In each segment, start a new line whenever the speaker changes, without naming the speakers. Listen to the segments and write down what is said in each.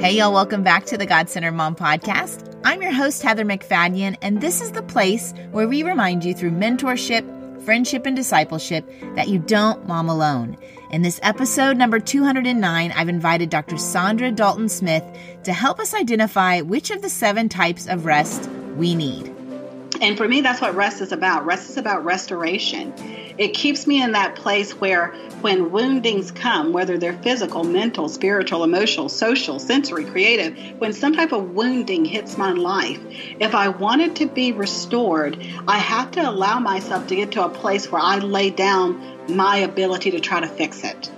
Hey, y'all, welcome back to the God Centered Mom Podcast. I'm your host, Heather MacFadyen, and this is the place where we remind you through mentorship, friendship, and discipleship that you don't mom alone. In this episode, number 209, I've invited Dr. Saundra Dalton Smith to help us identify which of the seven types of rest we need.
And for me, that's what rest is about. Rest is about restoration. It keeps me in that place where when woundings come, whether they're physical, mental, spiritual, emotional, social, sensory, creative, when some type of wounding hits my life, if I wanted to be restored, I have to allow myself to get to a place where I lay down my ability to try to fix it.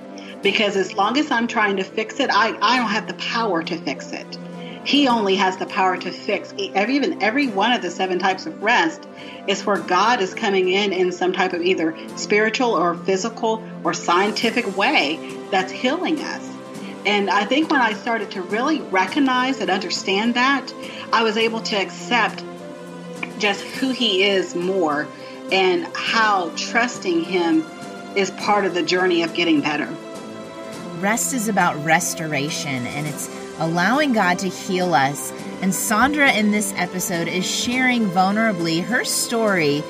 Because as long as I'm trying to fix it, I, I don't have the power to fix it. He only has the power to fix every, even every one of the seven types of rest is where God is coming in in some type of either spiritual or physical or scientific way that's healing us. And I think when I started to really recognize and understand that, I was able to accept just who He is more and how trusting Him is part of the journey of getting better.
Rest is about restoration and it's allowing God to heal us. And Saundra in this episode is sharing vulnerably her story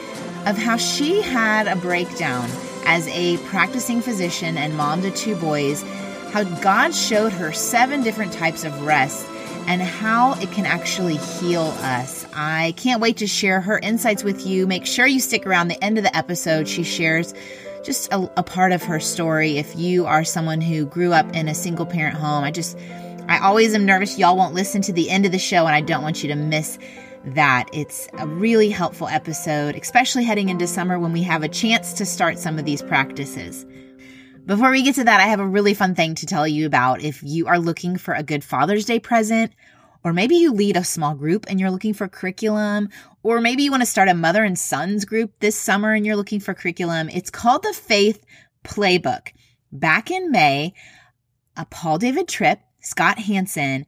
of how she had a breakdown as a practicing physician and mom to two boys, how God showed her seven different types of rest and how it can actually heal us. I can't wait to share her insights with you. Make sure you stick around the end of the episode. She shares just a, a part of her story. If you are someone who grew up in a single parent home, I just I always am nervous y'all won't listen to the end of the show, and I don't want you to miss that. It's a really helpful episode, especially heading into summer when we have a chance to start some of these practices. Before we get to that, I have a really fun thing to tell you about. If you are looking for a good Father's Day present, or maybe you lead a small group and you're looking for curriculum, or maybe you want to start a mother and sons group this summer and you're looking for curriculum, it's called the Faith Playbook. Back in May, a Paul David Tripp Scott Hanson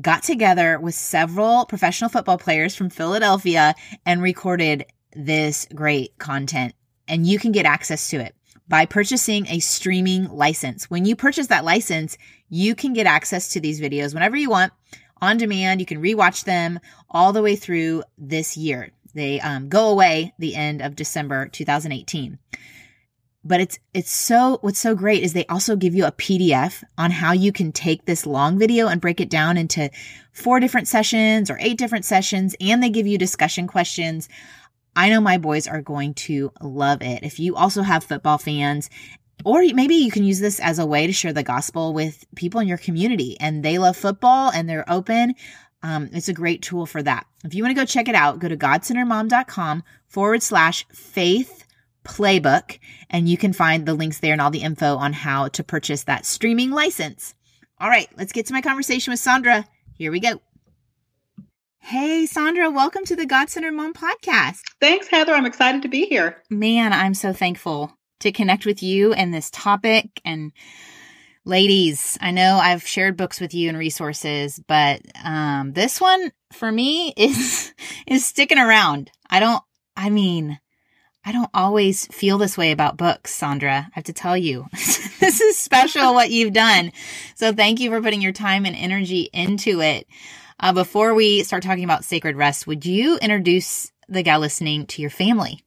got together with several professional football players from Philadelphia and recorded this great content. And you can get access to it by purchasing a streaming license. When you purchase that license, you can get access to these videos whenever you want on demand. You can rewatch them all the way through this year. They um, go away the end of December 2018 but it's it's so what's so great is they also give you a PDF on how you can take this long video and break it down into four different sessions or eight different sessions and they give you discussion questions. I know my boys are going to love it. If you also have football fans or maybe you can use this as a way to share the gospel with people in your community and they love football and they're open. Um, it's a great tool for that. If you want to go check it out, go to godcentermom.com forward slash faith playbook, and you can find the links there and all the info on how to purchase that streaming license. All right, let's get to my conversation with Saundra. Here we go. Hey, Saundra, welcome to the God Center Mom podcast.
Thanks, Heather. I'm excited to be here.
Man, I'm so thankful to connect with you and this topic. And ladies, I know I've shared books with you and resources, but um, this one for me is is sticking around. I don't. I mean, I don't always feel this way about books, Saundra. I have to tell you, this is special what you've done. So thank you for putting your time and energy into it. Uh, before we start talking about sacred rest, would you introduce the gal listening to your family?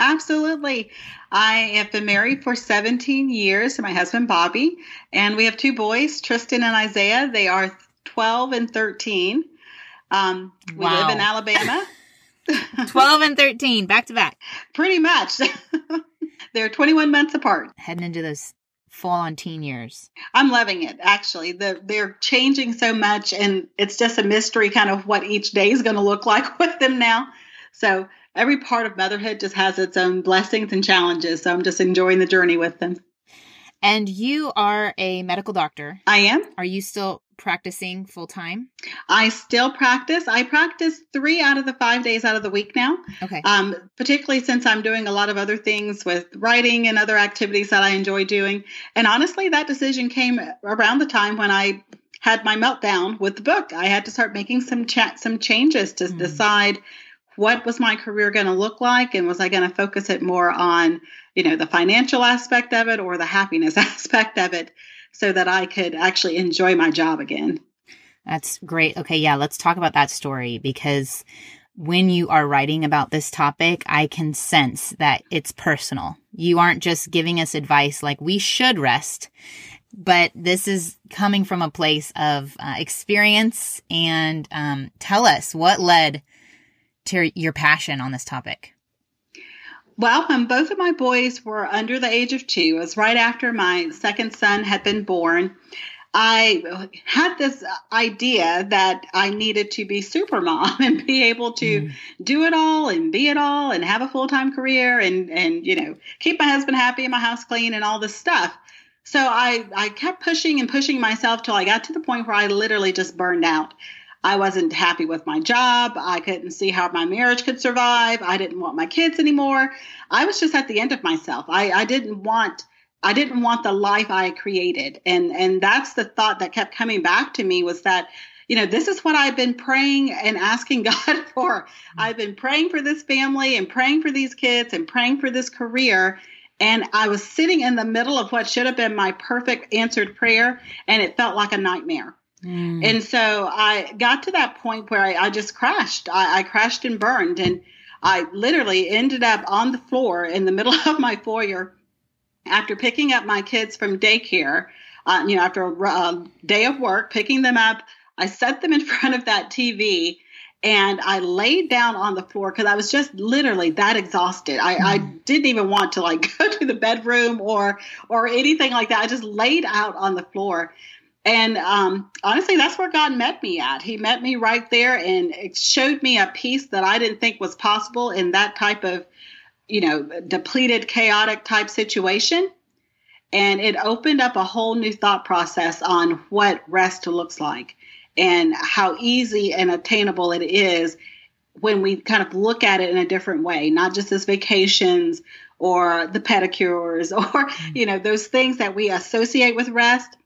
Absolutely. I have been married for 17 years to my husband, Bobby, and we have two boys, Tristan and Isaiah. They are 12 and 13. Um, we wow. live in Alabama.
12 and 13, back to back.
Pretty much. They're 21 months apart.
Heading into those full on teen years.
I'm loving it, actually. The, they're changing so much, and it's just a mystery kind of what each day is going to look like with them now. So every part of motherhood just has its own blessings and challenges. So I'm just enjoying the journey with them.
And you are a medical doctor.
I am.
Are you still practicing full time?
I still practice. I practice three out of the five days out of the week now.
Okay.
Um, particularly since I'm doing a lot of other things with writing and other activities that I enjoy doing. And honestly, that decision came around the time when I had my meltdown with the book. I had to start making some chat, some changes to mm. decide what was my career going to look like, and was I going to focus it more on, you know, the financial aspect of it or the happiness aspect of it so that I could actually enjoy my job again.
That's great. Okay, yeah, let's talk about that story because when you are writing about this topic, I can sense that it's personal. You aren't just giving us advice like we should rest, but this is coming from a place of uh, experience. And um, tell us what led to your passion on this topic.
Well, when both of my boys were under the age of two, it was right after my second son had been born. I had this idea that I needed to be super mom and be able to mm. do it all and be it all and have a full time career and, and, you know, keep my husband happy and my house clean and all this stuff. So I, I kept pushing and pushing myself till I got to the point where I literally just burned out. I wasn't happy with my job. I couldn't see how my marriage could survive. I didn't want my kids anymore. I was just at the end of myself. I, I didn't want I didn't want the life I created. And and that's the thought that kept coming back to me was that you know, this is what I've been praying and asking God for. I've been praying for this family and praying for these kids and praying for this career. And I was sitting in the middle of what should have been my perfect answered prayer, and it felt like a nightmare. Mm. And so I got to that point where I, I just crashed. I, I crashed and burned. And I literally ended up on the floor in the middle of my foyer after picking up my kids from daycare, uh, you know, after a uh, day of work, picking them up, I set them in front of that TV and I laid down on the floor because I was just literally that exhausted. I, mm. I, didn't even want to like go to the bedroom or or anything like that. I just laid out on the floor. And um, honestly, that's where God met me at. He met me right there and it showed me a peace that I didn't think was possible in that type of you know, depleted, chaotic type situation. And it opened up a whole new thought process on what rest looks like and how easy and attainable it is when we kind of look at it in a different way, not just as vacations or the pedicures or, you know, those things that we associate with rest,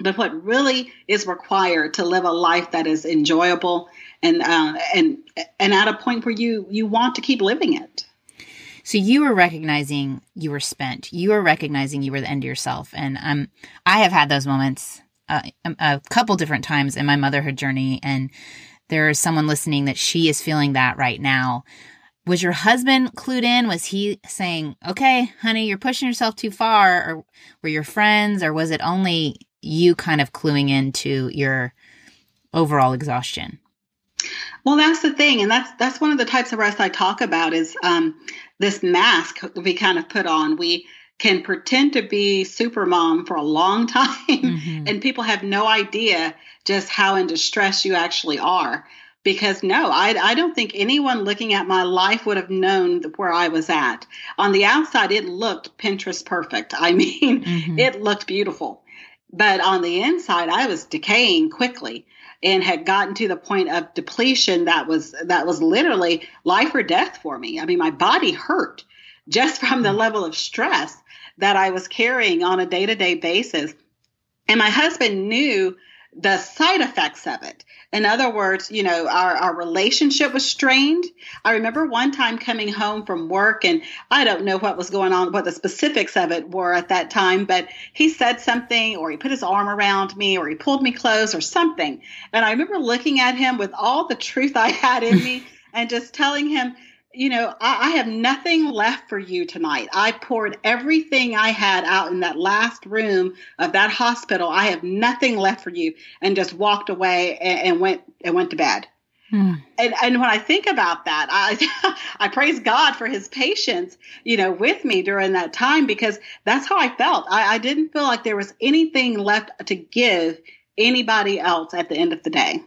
but what really is required to live a life that is enjoyable and uh, and and at a point where you you want to keep living it.
So you were recognizing you were spent. You were recognizing you were the end of yourself. And um, I have had those moments uh, a couple different times in my motherhood journey. And there is someone listening that she is feeling that right now. Was your husband clued in? Was he saying, okay, honey, you're pushing yourself too far? Or were your friends? Or was it only you kind of cluing into your overall exhaustion?
Well, that's the thing, and that's that's one of the types of rest I talk about is um, this mask we kind of put on. We can pretend to be super mom for a long time, mm-hmm. and people have no idea just how in distress you actually are. Because no, I, I don't think anyone looking at my life would have known where I was at. On the outside, it looked Pinterest perfect. I mean, mm-hmm. it looked beautiful. But on the inside, I was decaying quickly and had gotten to the point of depletion that was that was literally life or death for me. I mean, my body hurt just from the mm. level of stress that I was carrying on a day-to-day basis. And my husband knew the side effects of it. In other words, you know, our, our relationship was strained. I remember one time coming home from work, and I don't know what was going on, what the specifics of it were at that time, but he said something, or he put his arm around me, or he pulled me close, or something. And I remember looking at him with all the truth I had in me and just telling him, you know, I, I, have nothing left for you tonight. I poured everything I had out in that last room of that hospital. I have nothing left for you, and just walked away and, and went and went to bed. Hmm. And and when I think about that, I I praise God for His patience, you know, with me during that time because that's how I felt. I, I didn't feel like there was anything left to give anybody else at the end of the day.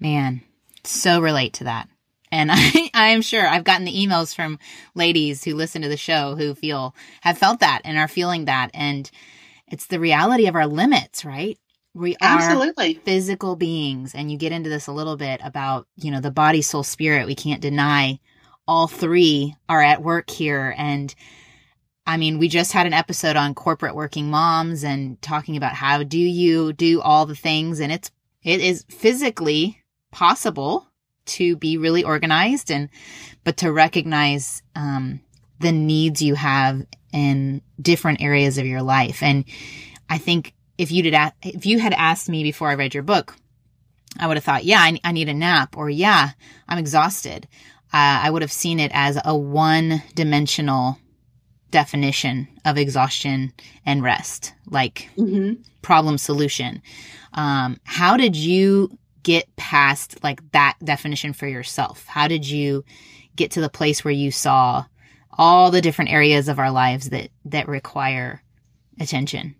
Man, so relate to that. And I, I am sure I've gotten the emails from ladies who listen to the show who feel, have felt that and are feeling that. And it's the reality of our limits, right? We
Absolutely.
are physical beings. And you get into this a little bit about, you know, the body, soul, spirit. We can't deny all three are at work here. And I mean, we just had an episode on corporate working moms and talking about how do you do all the things. And it's, it is physically possible to be really organized and, but to recognize, um, the needs you have in different areas of your life. And I think if you did, if you had asked me before I read your book, I would have thought, yeah, I, I need a nap, or yeah, I'm exhausted. Uh, I would have seen it as a one dimensional definition of exhaustion and rest, like mm-hmm. problem solution. Um, how did you get past like that definition for yourself? How did you get to the place where you saw all the different areas of our lives that that require attention?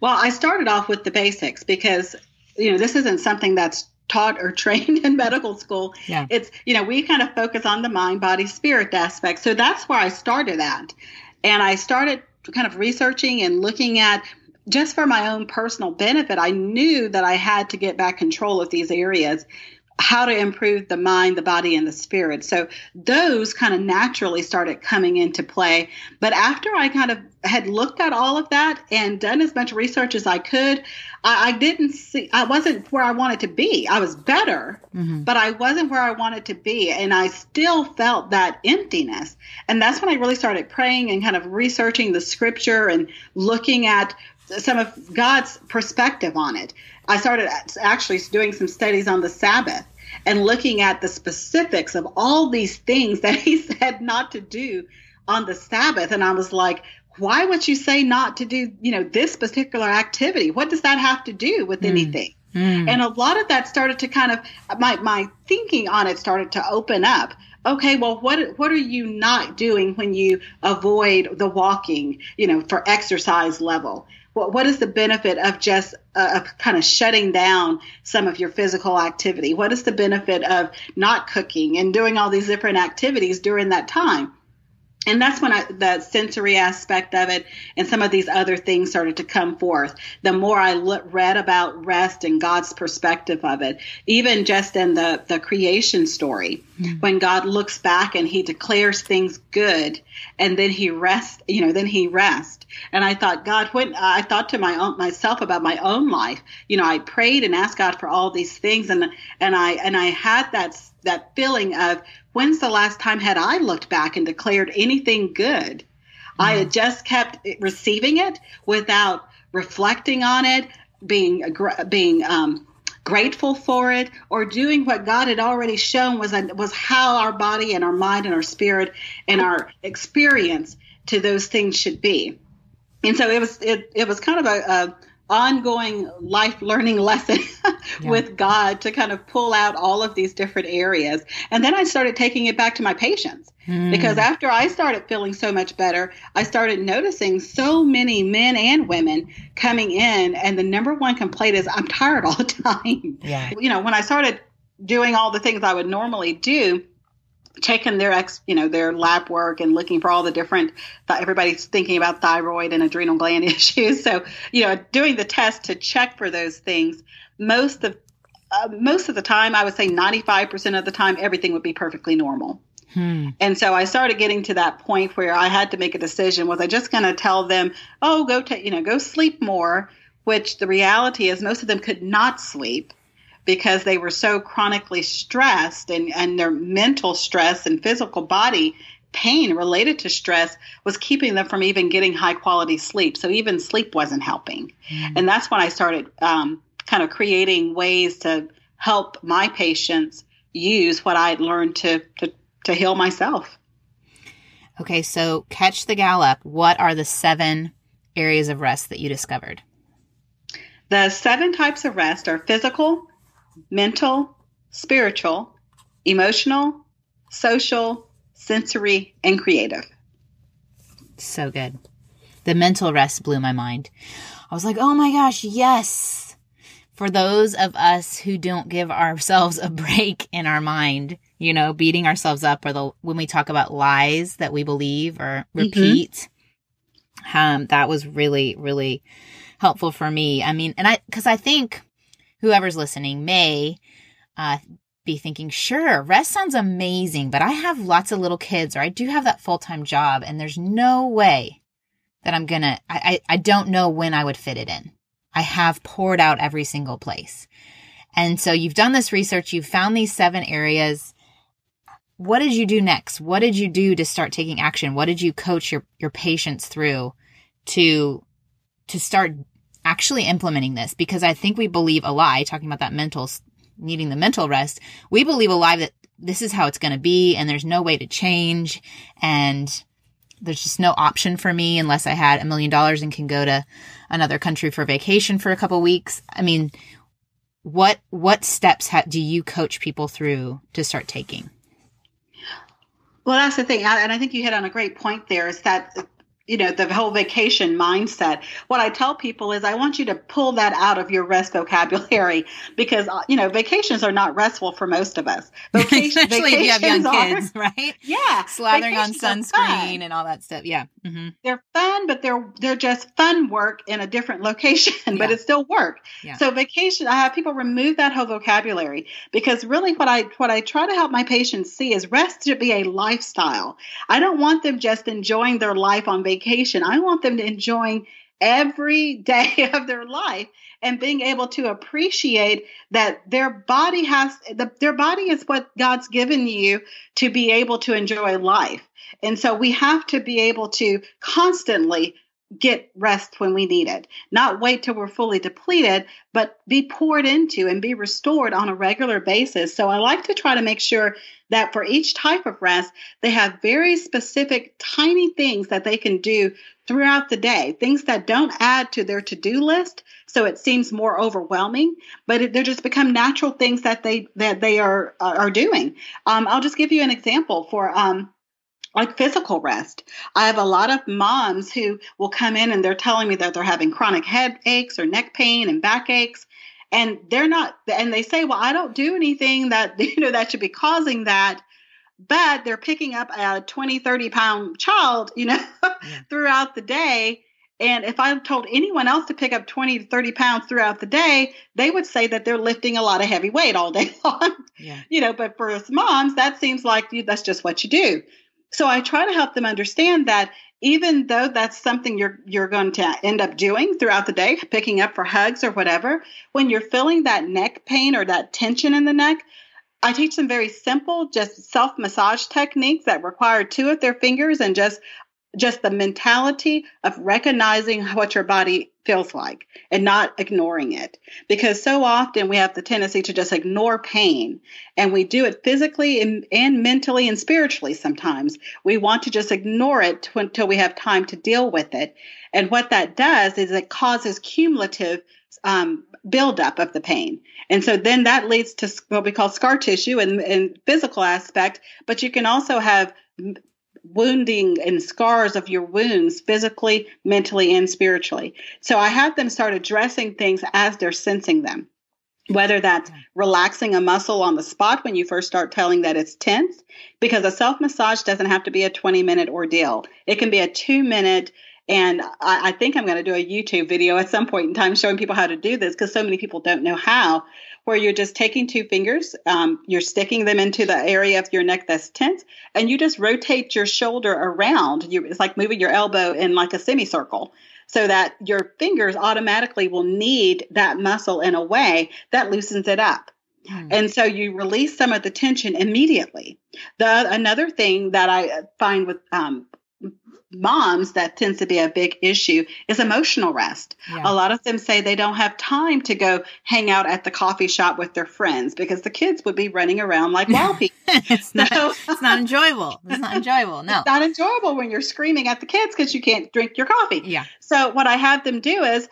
Well, I started off with the basics because you know this isn't something that's taught or trained in medical school. Yeah. It's you know we kind of focus on the mind, body, spirit aspect. So that's where I started at, and I started kind of researching and looking at just for my own personal benefit. I knew that I had to get back control of these areas how to improve the mind, the body, and the spirit. So those kind of naturally started coming into play. But after I kind of had looked at all of that and done as much research as I could, I, I didn't see, I wasn't where I wanted to be. I was better, mm-hmm. but I wasn't where I wanted to be. And I still felt that emptiness. And that's when I really started praying and kind of researching the scripture and looking at some of God's perspective on it. I started actually doing some studies on the Sabbath and looking at the specifics of all these things that he said not to do on the Sabbath. And I was like, why would you say not to do, you know, this particular activity? What does that have to do with mm. anything? Mm. And a lot of that started to kind of my my thinking on it started to open up. Okay, well, what what are you not doing when you avoid the walking, you know, for exercise level? What, what is the benefit of just uh, of kind of shutting down some of your physical activity? What is the benefit of not cooking and doing all these different activities during that time? and that's when I, the sensory aspect of it and some of these other things started to come forth. The more I read about rest and God's perspective of it, even just in the, the creation story, mm-hmm. when God looks back and he declares things good and then he rests, you know, then he rests. And I thought, God, when I thought to my own, myself about my own life, you know, I prayed and asked God for all these things and, and I, and I had that, that feeling of when's the last time had I looked back and declared anything good? Mm-hmm. I had just kept receiving it without reflecting on it, being being um, grateful for it, or doing what God had already shown was was how our body and our mind and our spirit and our experience to those things should be. And so it was it, it was kind of a, a ongoing life learning lesson yeah. with God to kind of pull out all of these different areas. And then I started taking it back to my patients mm. because after I started feeling so much better, I started noticing so many men and women coming in. And the number one complaint is, I'm tired all the time. Yeah. You know, when I started doing all the things I would normally do, taking their ex, you know, their lab work and looking for all the different. Everybody's thinking about thyroid and adrenal gland issues, so you know, doing the test to check for those things. Most of uh, most of the time, I would say ninety five percent of the time, everything would be perfectly normal. Hmm. And so I started getting to that point where I had to make a decision: was I just going to tell them, "Oh, go take, you know, go sleep more"? Which the reality is, most of them could not sleep because they were so chronically stressed and, and their mental stress and physical body pain related to stress was keeping them from even getting high quality sleep. So even sleep wasn't helping. Mm-hmm. And that's when I started um, kind of creating ways to help my patients use what I had learned to, to, to heal myself.
Okay, so catch the gal up. What are the seven areas of rest that you discovered?
The seven types of rest are physical, mental, spiritual, emotional, social, sensory, and creative.
So good. The mental rest blew my mind. I was like, oh my gosh, yes. For those of us who don't give ourselves a break in our mind, you know, beating ourselves up or the, when we talk about lies that we believe or mm-hmm. repeat, mm-hmm. um, that was really, really helpful for me. I mean, and I, cause I think whoever's listening may uh, be thinking, sure, rest sounds amazing, but I have lots of little kids or I do have that full time job and there's no way that I'm gonna, I, I, I don't know when I would fit it in. I have poured out every single place. And so you've done this research, you've found these seven areas. What did you do next? What did you do to start taking action? What did you coach your, your patients through to, to start actually implementing this because I think we believe a lie, talking about that mental, needing the mental rest. We believe a lie that this is how it's going to be and there's no way to change and there's just no option for me unless I had a million dollars and can go to another country for vacation for a couple weeks. I mean, what what steps ha- do you coach people through to start taking?
Well, that's the thing, and I think you hit on a great point. There is that you know the whole vacation mindset. What i tell people is i want you to pull that out of your rest vocabulary because uh, you know vacations are not restful for most of us.
Vacation, especially if you have young are, kids right?
Yeah.
Slathering on sunscreen and all that stuff. Yeah.
Mm-hmm. they're fun but they're they're just fun work in a different location yeah. but it's still work. Yeah. so vacation i have people remove that whole vocabulary because really what i what i try to help my patients see is rest should be a lifestyle. I don't want them just enjoying their life on vacation vacation. I want them to enjoy every day of their life and being able to appreciate that their body has the, their body is what God's given you to be able to enjoy life. And so we have to be able to constantly get rest when we need it. Not wait till we're fully depleted, but be poured into and be restored on a regular basis. So I like to try to make sure that for each type of rest, they have very specific tiny things that they can do throughout the day, things that don't add to their to-do list so it seems more overwhelming, but they're just become natural things that they that they are are doing. Um, I'll just give you an example for um, like physical rest. I have a lot of moms who will come in and they're telling me that they're having chronic headaches or neck pain and backaches and they're not and they say, "Well, I don't do anything that you know that should be causing that." But they're picking up a 20, 30 pound child, you know, yeah. throughout the day. And if I told anyone else to pick up 20 to 30 pounds throughout the day, they would say that they're lifting a lot of heavy weight all day long. Yeah. You know, but for us moms, that seems like that's just what you do. So I try to help them understand that even though that's something you're you're going to end up doing throughout the day, picking up for hugs or whatever, when you're feeling that neck pain or that tension in the neck, I teach them very simple, just self massage techniques that require two of their fingers and just just the mentality of recognizing what your body feels like and not ignoring it. Because so often we have the tendency to just ignore pain and we do it physically and, and mentally and spiritually sometimes. We want to just ignore it until we have time to deal with it. And what that does is it causes cumulative um, buildup of the pain. And so then that leads to what we call scar tissue and, and physical aspect, but you can also have wounding and scars of your wounds physically, mentally, and spiritually. So I have them start addressing things as they're sensing them. Whether that's relaxing a muscle on the spot when you first start telling that it's tense, because a self massage doesn't have to be a 20 minute ordeal. It can be a two minute and I, I, think I'm going to do a YouTube video at some point in time showing people how to do this because so many people don't know how where you're just taking two fingers, um, you're sticking them into the area of your neck that's tense, and you just rotate your shoulder around. You, it's like moving your elbow in like a semicircle so that your fingers automatically will need that muscle in a way that loosens it up. Hmm. And so you release some of the tension immediately. The another thing that I find with um, moms that tends to be a big issue is emotional rest. Yeah. A lot of them say they don't have time to go hang out at the coffee shop with their friends because the kids would be running around like wild people.
it's, so, not, it's not enjoyable. It's not enjoyable. No.
It's not enjoyable when you're screaming at the kids because you can't drink your coffee.
Yeah.
So what I have them do is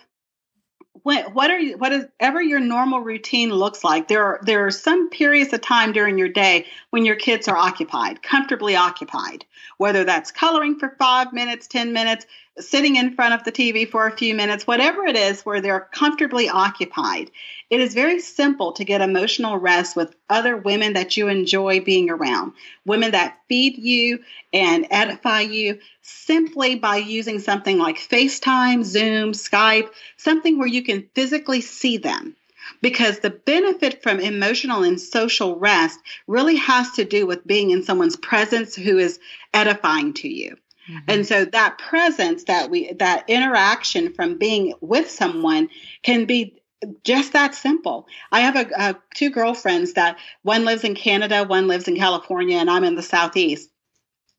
when, what are you, what is ever your normal routine looks like there are there are some periods of time during your day when your kids are occupied comfortably occupied. Whether that's coloring for five minutes ten minutes sitting in front of the TV for a few minutes, whatever it is where they're comfortably occupied. It is very simple to get emotional rest with other women that you enjoy being around, women that feed you and edify you simply by using something like FaceTime, Zoom, Skype, something where you can physically see them because the benefit from emotional and social rest really has to do with being in someone's presence who is edifying to you. Mm-hmm. And so that presence that we that interaction from being with someone can be just that simple. I have a, a, two girlfriends that one lives in Canada, one lives in California, and I'm in the southeast.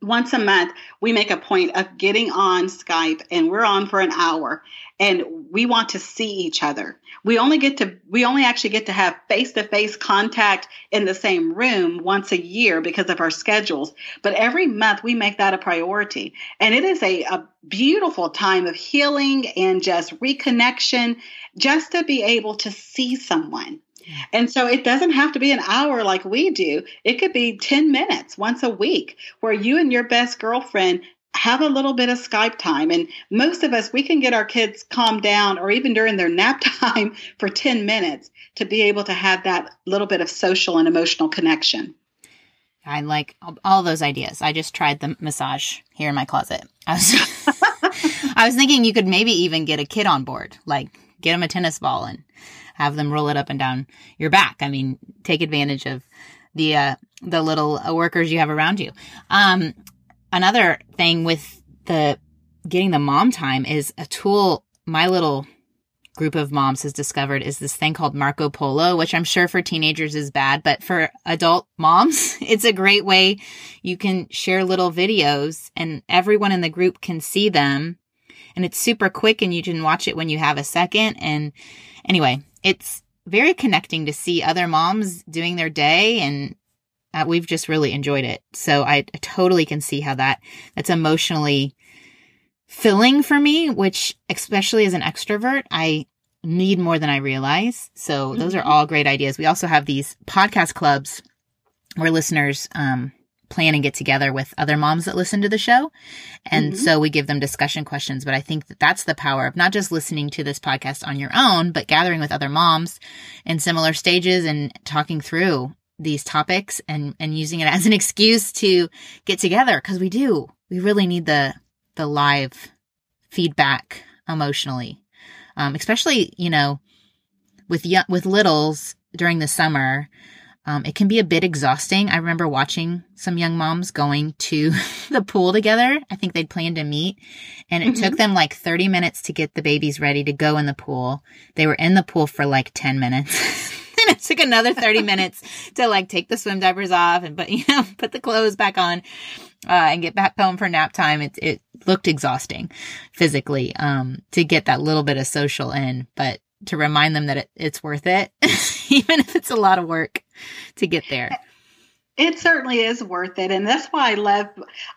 Once a month we make a point of getting on skype and we're on for an hour and we want to see each other. We only get to we only actually get to have face-to-face contact in the same room once a year because of our schedules. But every month we make that a priority. And it is a, a beautiful time of healing and just reconnection just to be able to see someone and so it doesn't have to be an hour like we do. It could be 10 minutes once a week where you and your best girlfriend have a little bit of Skype time. And most of us, we can get our kids calmed down or even during their nap time for 10 minutes to be able to have that little bit of social and emotional connection.
I like all those ideas. I just tried the massage here in my closet. I was, I was thinking you could maybe even get a kid on board, like get them a tennis ball and have them roll it up and down your back. I mean, take advantage of the uh, the little workers you have around you. Um, another thing with the getting the mom time is a tool my little group of moms has discovered is this thing called Marco Polo, which I'm sure for teenagers is bad, but for adult moms, it's a great way you can share little videos and everyone in the group can see them. And it's super quick and you can watch it when you have a second. And anyway, it's very connecting to see other moms doing their day and uh, we've just really enjoyed it. So I, I totally can see how that that's emotionally filling for me, which especially as an extrovert, I need more than I realize. So those are mm-hmm. all great ideas. We also have these podcast clubs where listeners um, plan and get together with other moms that listen to the show. And mm-hmm. so we give them discussion questions. But I think that that's the power of not just listening to this podcast on your own, but gathering with other moms in similar stages and talking through these topics and, and using it as an excuse to get together. Cause we do, we really need the, the live feedback emotionally. Um, especially, you know, with young, with littles during the summer, um, it can be a bit exhausting. I remember watching some young moms going to the pool together. I think they'd planned to meet and it mm-hmm. took them like 30 minutes to get the babies ready to go in the pool. They were in the pool for like 10 minutes. and it took another 30 minutes to like take the swim diapers off and put, you know, put the clothes back on, uh, and get back home for nap time. It, it looked exhausting physically, um, to get that little bit of social in, but to remind them that it, it's worth it, even if it's a lot of work to get there.
It certainly is worth it, and that's why I love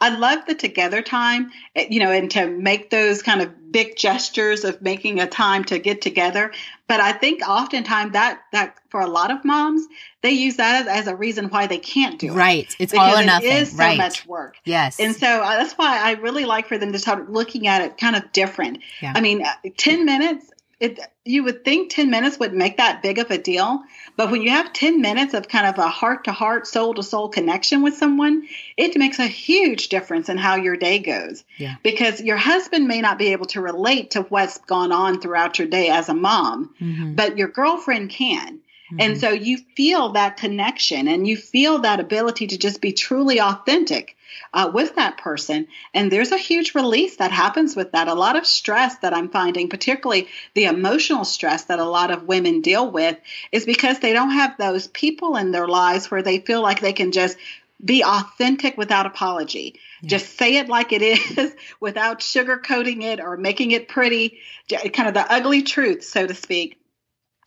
I love the together time. Eh, you know, and to make those kind of big gestures of making a time to get together. But I think oftentimes that that for a lot of moms, they use that as, as a reason why they can't do
it. Right, it's all or nothing.
It is
so right.
much work.
Yes,
and so uh, that's why I really like for them to start looking at it kind of different. Yeah. I mean, uh, ten minutes it you would think 10 minutes would make that big of a deal but when you have 10 minutes of kind of a heart to heart soul to soul connection with someone it makes a huge difference in how your day goes
yeah.
because your husband may not be able to relate to what's gone on throughout your day as a mom mm-hmm. but your girlfriend can Mm-hmm. And so you feel that connection and you feel that ability to just be truly authentic uh, with that person. And there's a huge release that happens with that. A lot of stress that I'm finding, particularly the emotional stress that a lot of women deal with, is because they don't have those people in their lives where they feel like they can just be authentic without apology. Yeah. Just say it like it is without sugarcoating it or making it pretty, kind of the ugly truth, so to speak.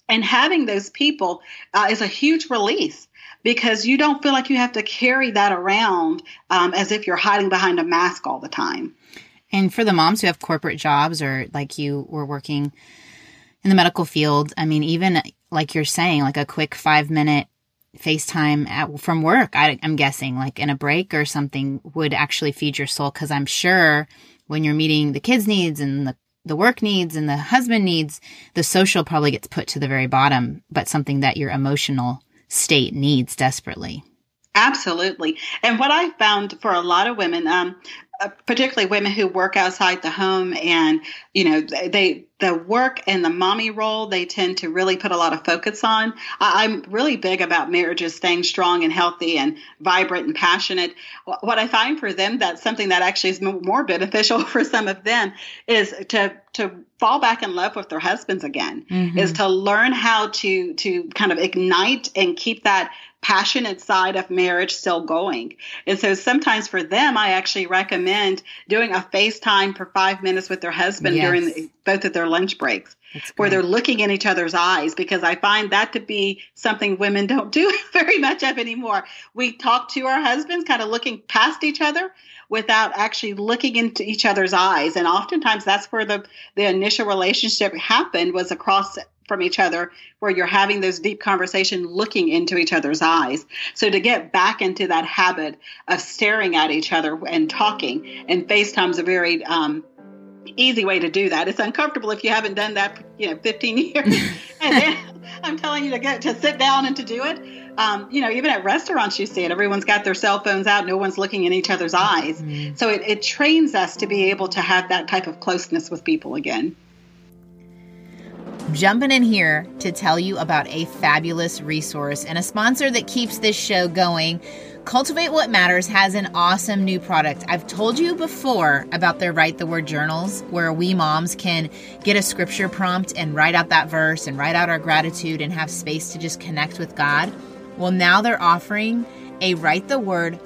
And having those people uh, is a huge release because you don't feel like you have to carry that around um, as if you're hiding behind a mask all the time.
And for the moms who have corporate jobs or like you were working in the medical field, I mean, even like you're saying, like a quick five minute FaceTime at, from work, I, I'm guessing, like in a break or something, would actually feed your soul. Cause I'm sure when you're meeting the kids' needs and the the work needs and the husband needs, the social probably gets put to the very bottom, but something that your emotional state needs desperately.
Absolutely. And what I found for a lot of women, um, uh, particularly women who work outside the home and you know they the work and the mommy role they tend to really put a lot of focus on I, am really big about marriages staying strong and healthy and vibrant and passionate what i find for them that's something that actually is more beneficial for some of them is to to fall back in love with their husbands again mm-hmm. is to learn how to to kind of ignite and keep that passionate side of marriage still going. And so sometimes for them, I actually recommend doing a FaceTime for five minutes with their husband yes. during the, both of their lunch breaks. Where they're looking in each other's eyes, because I find that to be something women don't do very much of anymore. We talk to our husbands, kind of looking past each other without actually looking into each other's eyes. And oftentimes that's where the, the initial relationship happened was across from each other where you're having those deep conversation looking into each other's eyes. So to get back into that habit of staring at each other and talking and facetime's a very um, easy way to do that. It's uncomfortable if you haven't done that you know 15 years. And then i'm telling you to get to sit down and to do it. Um, you know even at restaurants you see it. Everyone's got their cell phones out. No one's looking in each other's eyes. Mm-hmm. so it, it trains us to be able to have that type of closeness with people again
jumping in here to tell you about a fabulous resource and a sponsor that keeps this show going. Cultivate What Matters has an awesome new product. I've told you before about their Write the Word journals, where we moms can get a scripture prompt and write out that verse and write out our gratitude and have space to just connect with God. Well, now they're offering a Write the Word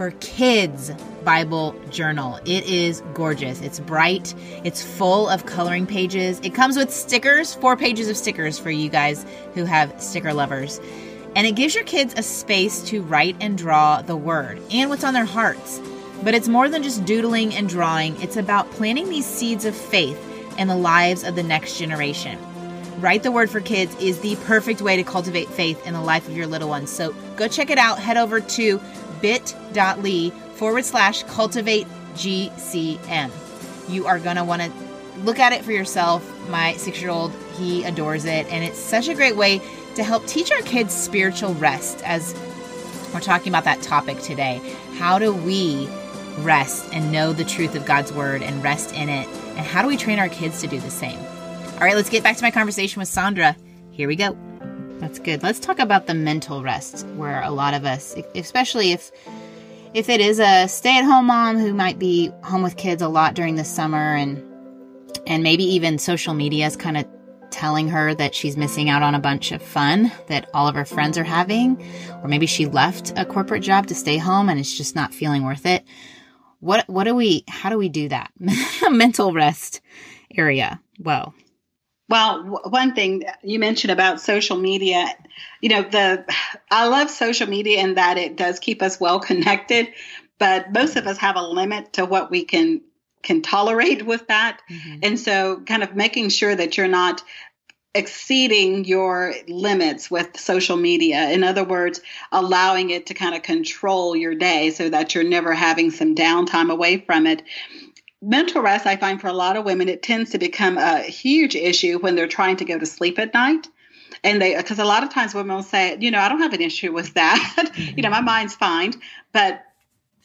for Kids Bible journal. It is gorgeous. It's bright, it's full of coloring pages. It comes with stickers, four pages of stickers for you guys who have sticker lovers. And it gives your kids a space to write and draw the word and what's on their hearts. But it's more than just doodling and drawing, it's about planting these seeds of faith in the lives of the next generation. Write the Word for Kids is the perfect way to cultivate faith in the life of your little ones. So go check it out. Head over to bit.ly forward slash cultivate GCM. You are going to want to look at it for yourself. My six year old, he adores it. And it's such a great way to help teach our kids spiritual rest as we're talking about that topic today. How do we rest and know the truth of God's word and rest in it? And how do we train our kids to do the same? All right, let's get back to my conversation with Saundra. Here we go. That's good. Let's talk about the mental rest where a lot of us, especially if if it is a stay-at-home mom who might be home with kids a lot during the summer and and maybe even social media is kind of telling her that she's missing out on a bunch of fun that all of her friends are having or maybe she left a corporate job to stay home and it's just not feeling worth it. What what do we how do we do that? Mental rest area. Well
well, one thing you mentioned about social media, you know, the I love social media in that it does keep us well connected, but most of us have a limit to what we can can tolerate with that. Mm-hmm. And so kind of making sure that you're not exceeding your limits with social media. In other words, allowing it to kind of control your day so that you're never having some downtime away from it mental rest, I find for a lot of women, it tends to become a huge issue when they're trying to go to sleep at night. And they, because a lot of times women will say, you know, I don't have an issue with that. Mm-hmm. you know, my mind's fine. But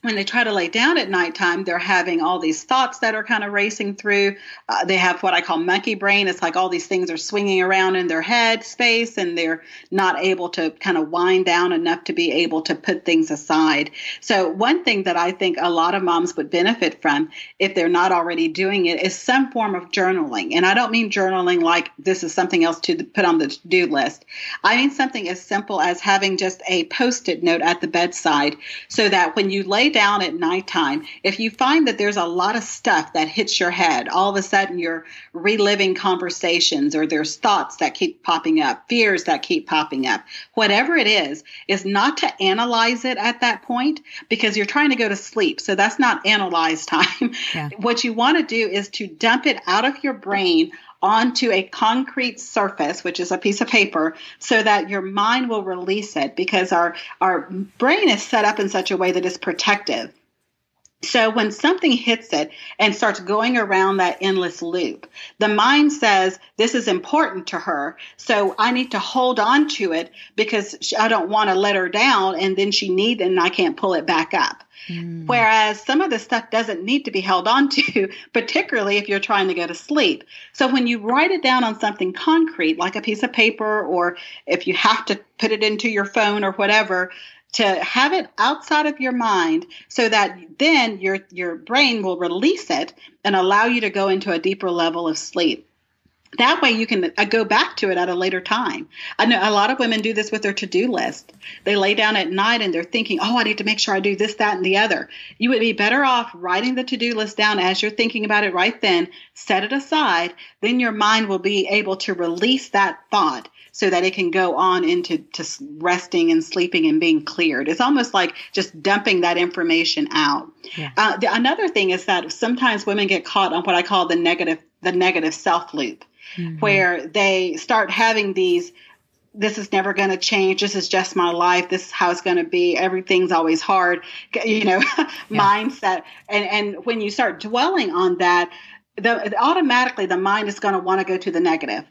when they try to lay down at nighttime, they're having all these thoughts that are kind of racing through. Uh, they have what I call monkey brain. It's like all these things are swinging around in their head space, and they're not able to kind of wind down enough to be able to put things aside. So, one thing that I think a lot of moms would benefit from, if they're not already doing it, is some form of journaling. And I don't mean journaling like this is something else to put on the to do list. I mean something as simple as having just a post it note at the bedside so that when you lay down at nighttime, if you find that there's a lot of stuff that hits your head, all of a sudden you're reliving conversations or there's thoughts that keep popping up, fears that keep popping up, whatever it is, is not to analyze it at that point because you're trying to go to sleep. So that's not analyze time. Yeah. what you want to do is to dump it out of your brain onto a concrete surface, which is a piece of paper, so that your mind will release it because our, our brain is set up in such a way that it's protective. So when something hits it and starts going around that endless loop, the mind says, This is important to her. So I need to hold on to it because I don't want to let her down and then she needs it and I can't pull it back up. Mm. Whereas some of the stuff doesn't need to be held on to, particularly if you're trying to go to sleep. So when you write it down on something concrete, like a piece of paper, or if you have to put it into your phone or whatever, to have it outside of your mind so that then your your brain will release it and allow you to go into a deeper level of sleep. that way you can uh, go back to it at a later time. I know a lot of women do this with their to-do list. They lay down at night and they're thinking, "Oh, I need to make sure I do this, that, and the other." You would be better off writing the to-do list down as you're thinking about it right then, set it aside, then your mind will be able to release that thought so that it can go on into to resting and sleeping and being cleared. It's almost like just dumping that information out. Yeah. Uh, the, another thing is that sometimes women get caught on what I call the negative the negative self loop mm-hmm. where they start having these this is never going to change. This is just my life. This is how it's going to be. Everything's always hard, you know, yeah. mindset. And and when you start dwelling on that, the automatically the mind is going to want to go to the negative.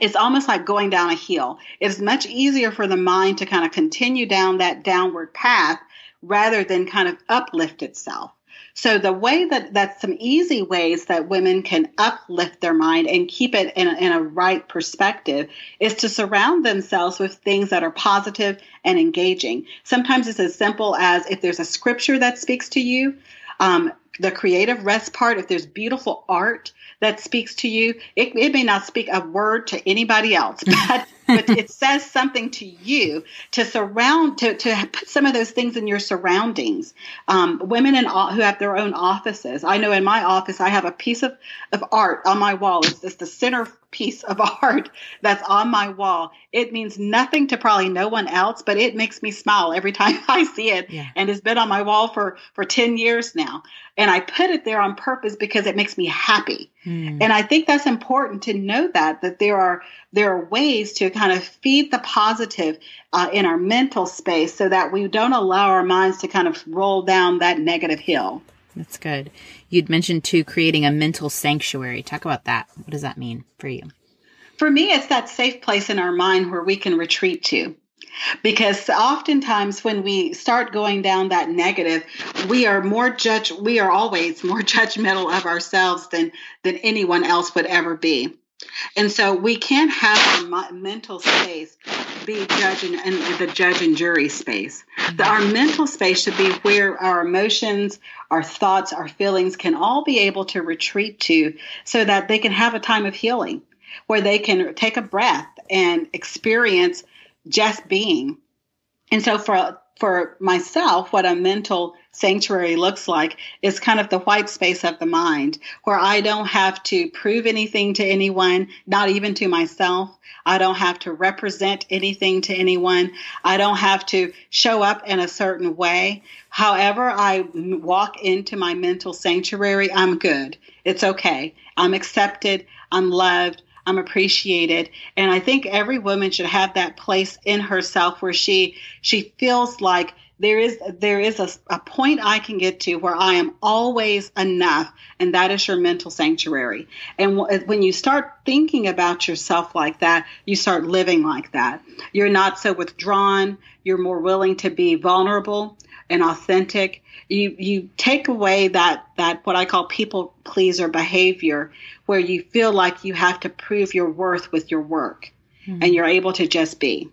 It's almost like going down a hill. It's much easier for the mind to kind of continue down that downward path rather than kind of uplift itself. So the way that that's some easy ways that women can uplift their mind and keep it in a, in a right perspective is to surround themselves with things that are positive and engaging. Sometimes it's as simple as if there's a scripture that speaks to you, um, the creative rest part, if there's beautiful art that speaks to you, it, it may not speak a word to anybody else, but but it says something to you to surround to, to put some of those things in your surroundings. Um, women in who have their own offices. I know in my office I have a piece of, of art on my wall. It's just the center piece of art that's on my wall. It means nothing to probably no one else, but it makes me smile every time I see it. Yeah. And it's been on my wall for, for 10 years now. And I put it there on purpose because it makes me happy. Mm. And I think that's important to know that, that there are, there are ways to kind of feed the positive uh, in our mental space so that we don't allow our minds to kind of roll down that negative hill.
That's good. You'd mentioned too creating a mental sanctuary. Talk about that. What does that mean for you?
For me, it's that safe place in our mind where we can retreat to. Because oftentimes when we start going down that negative, we are more judge we are always more judgmental of ourselves than than anyone else would ever be. And so we can't have our mental space be judging and, the judge and jury space. The, our mental space should be where our emotions, our thoughts, our feelings can all be able to retreat to so that they can have a time of healing where they can take a breath and experience just being. And so for for myself, what a mental sanctuary looks like is kind of the white space of the mind where I don't have to prove anything to anyone, not even to myself. I don't have to represent anything to anyone. I don't have to show up in a certain way. However, I walk into my mental sanctuary, I'm good. It's okay. I'm accepted. I'm loved. I'm appreciated. And I think every woman should have that place in herself where she she feels like there is there is a, a point I can get to where I am always enough, and that is your mental sanctuary. And w- when you start thinking about yourself like that, you start living like that. You're not so withdrawn. You're more willing to be vulnerable and authentic. You you take away that that what I call people pleaser behavior, where you feel like you have to prove your worth with your work, mm-hmm. and you're able to just be.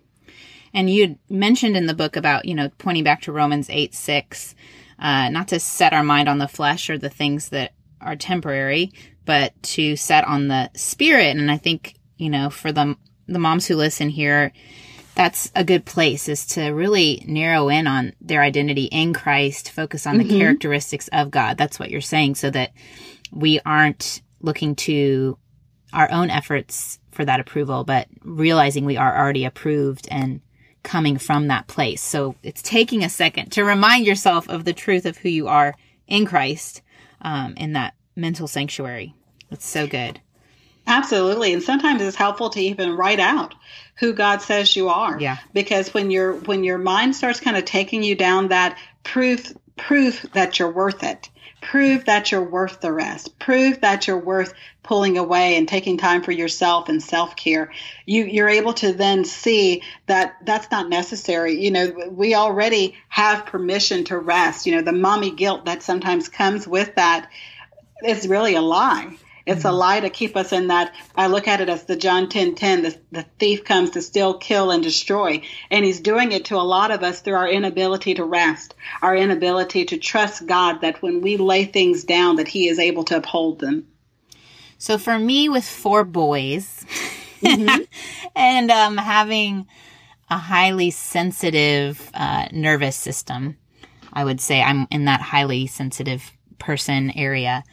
And you mentioned in the book about, you know, pointing back to Romans 8 6, uh, not to set our mind on the flesh or the things that are temporary, but to set on the spirit. And I think, you know, for the, the moms who listen here, that's a good place is to really narrow in on their identity in Christ, focus on mm-hmm. the characteristics of God. That's what you're saying so that we aren't looking to our own efforts for that approval, but realizing we are already approved and coming from that place. So it's taking a second to remind yourself of the truth of who you are in Christ um, in that mental sanctuary. It's so good.
Absolutely. And sometimes it's helpful to even write out who God says you are.
Yeah.
Because when your when your mind starts kind of taking you down that proof proof that you're worth it prove that you're worth the rest prove that you're worth pulling away and taking time for yourself and self-care you you're able to then see that that's not necessary you know we already have permission to rest you know the mommy guilt that sometimes comes with that is really a lie it's a mm-hmm. lie to keep us in that. I look at it as the John 10 10, the, the thief comes to steal, kill, and destroy. And he's doing it to a lot of us through our inability to rest, our inability to trust God that when we lay things down, that he is able to uphold them.
So for me, with four boys, mm-hmm. and um, having a highly sensitive uh, nervous system, I would say I'm in that highly sensitive person area.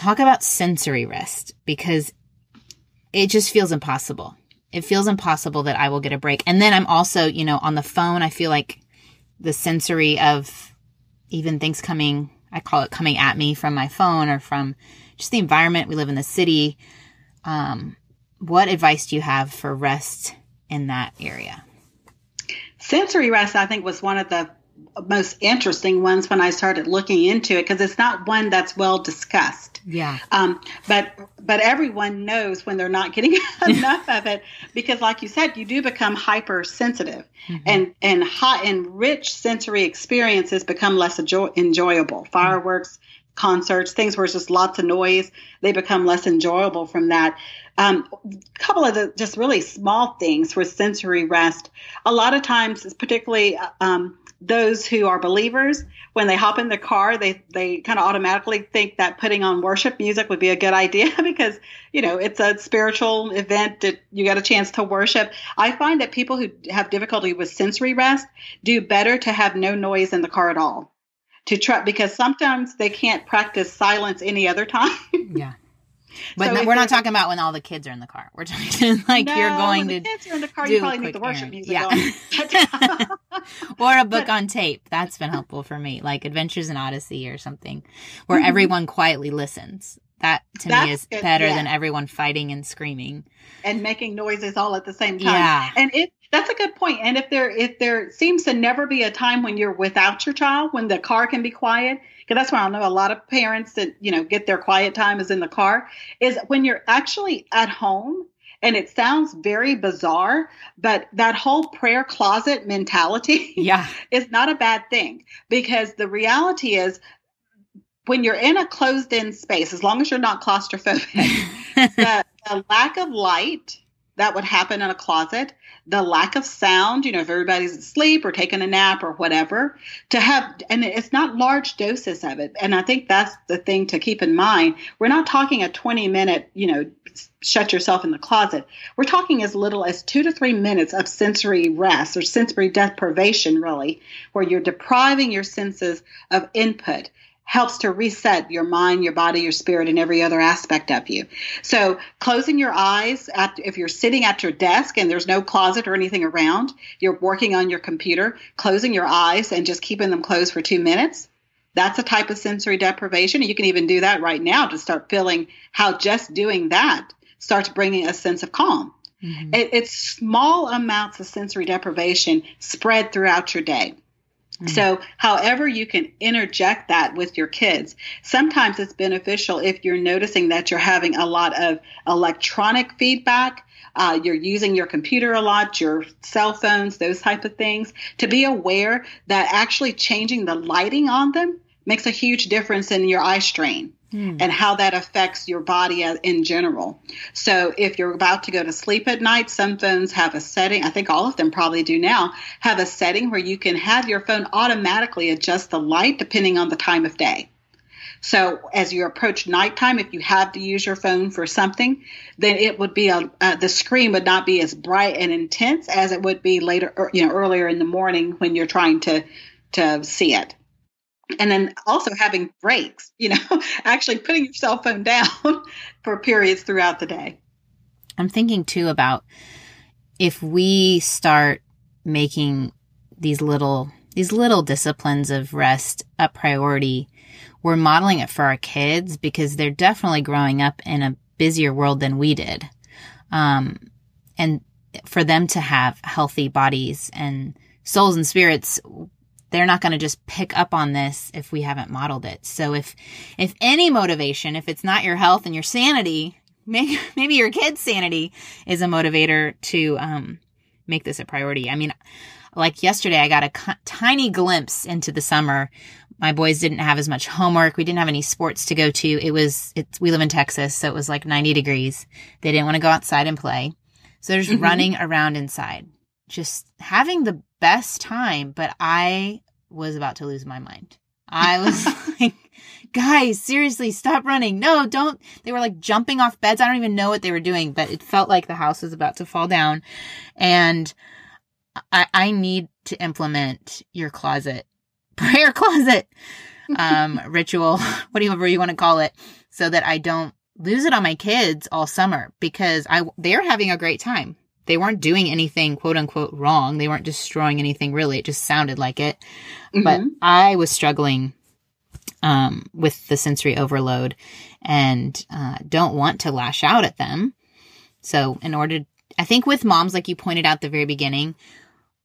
Talk about sensory rest because it just feels impossible. It feels impossible that I will get a break. And then I'm also, you know, on the phone, I feel like the sensory of even things coming, I call it coming at me from my phone or from just the environment. We live in the city. Um, what advice do you have for rest in that area?
Sensory rest, I think, was one of the most interesting ones when I started looking into it because it's not one that's well discussed.
Yeah.
Um, but but everyone knows when they're not getting enough of it because, like you said, you do become hypersensitive, mm-hmm. and and hot and rich sensory experiences become less enjoy- enjoyable. Fireworks. Mm-hmm. Concerts, things where it's just lots of noise, they become less enjoyable from that. Um, a couple of the just really small things for sensory rest. A lot of times, particularly um, those who are believers, when they hop in the car, they, they kind of automatically think that putting on worship music would be a good idea because, you know, it's a spiritual event that you got a chance to worship. I find that people who have difficulty with sensory rest do better to have no noise in the car at all. To try because sometimes they can't practice silence any other time.
yeah. But so we're not talking about when all the kids are in the car. We're talking like
no,
you're going
when
to.
The kids are in the car. You probably need the worship music
yeah. or a book but, on tape. That's been helpful for me, like Adventures in Odyssey or something, where mm-hmm. everyone quietly listens. That to That's me is good, better yeah. than everyone fighting and screaming
and making noises all at the same time. Yeah. And it that's a good point. And if there if there seems to never be a time when you're without your child, when the car can be quiet, because that's why I know a lot of parents that you know get their quiet time is in the car is when you're actually at home and it sounds very bizarre but that whole prayer closet mentality
yeah.
is not a bad thing. Because the reality is when you're in a closed in space as long as you're not claustrophobic the, the lack of light that would happen in a closet the lack of sound, you know, if everybody's asleep or taking a nap or whatever, to have, and it's not large doses of it. And I think that's the thing to keep in mind. We're not talking a 20 minute, you know, shut yourself in the closet. We're talking as little as two to three minutes of sensory rest or sensory deprivation, really, where you're depriving your senses of input helps to reset your mind, your body, your spirit, and every other aspect of you. So, closing your eyes, at, if you're sitting at your desk and there's no closet or anything around, you're working on your computer, closing your eyes and just keeping them closed for two minutes. That's a type of sensory deprivation. You can even do that right now to start feeling how just doing that starts bringing a sense of calm. Mm-hmm. It, it's small amounts of sensory deprivation spread throughout your day. Mm-hmm. So, however, you can interject that with your kids. Sometimes it's beneficial if you're noticing that you're having a lot of electronic feedback. Uh, you're using your computer a lot, your cell phones, those type of things, to be aware that actually changing the lighting on them makes a huge difference in your eye strain mm. and how that affects your body in general. So if you're about to go to sleep at night, some phones have a setting, I think all of them probably do now, have a setting where you can have your phone automatically adjust the light depending on the time of day. So as you approach nighttime, if you have to use your phone for something, then it would be a uh, the screen would not be as bright and intense as it would be later, you know, earlier in the morning when you're trying to to see it and then also having breaks, you know, actually putting your cell phone down for periods throughout the day.
I'm thinking too about if we start making these little these little disciplines of rest a priority, we're modeling it for our kids because they're definitely growing up in a busier world than we did. Um, and for them to have healthy bodies and souls and spirits, they're not going to just pick up on this if we haven't modeled it. So if, if any motivation, if it's not your health and your sanity, maybe, maybe your kid's sanity is a motivator to, um, make this a priority. I mean, like yesterday, I got a tiny glimpse into the summer. My boys didn't have as much homework. We didn't have any sports to go to. It was, it's, we live in Texas, so it was like 90 degrees. They didn't want to go outside and play. So they're just mm-hmm. running around inside, just having the best time, but I was about to lose my mind. I was like, guys, seriously, stop running. No, don't. They were like jumping off beds. I don't even know what they were doing, but it felt like the house was about to fall down. And I, I need to implement your closet, prayer closet, um, ritual, whatever you want to call it, so that I don't lose it on my kids all summer because I, they're having a great time. They weren't doing anything quote unquote wrong. They weren't destroying anything really. It just sounded like it. Mm-hmm. But I was struggling um, with the sensory overload and uh, don't want to lash out at them. So, in order, I think with moms, like you pointed out the very beginning,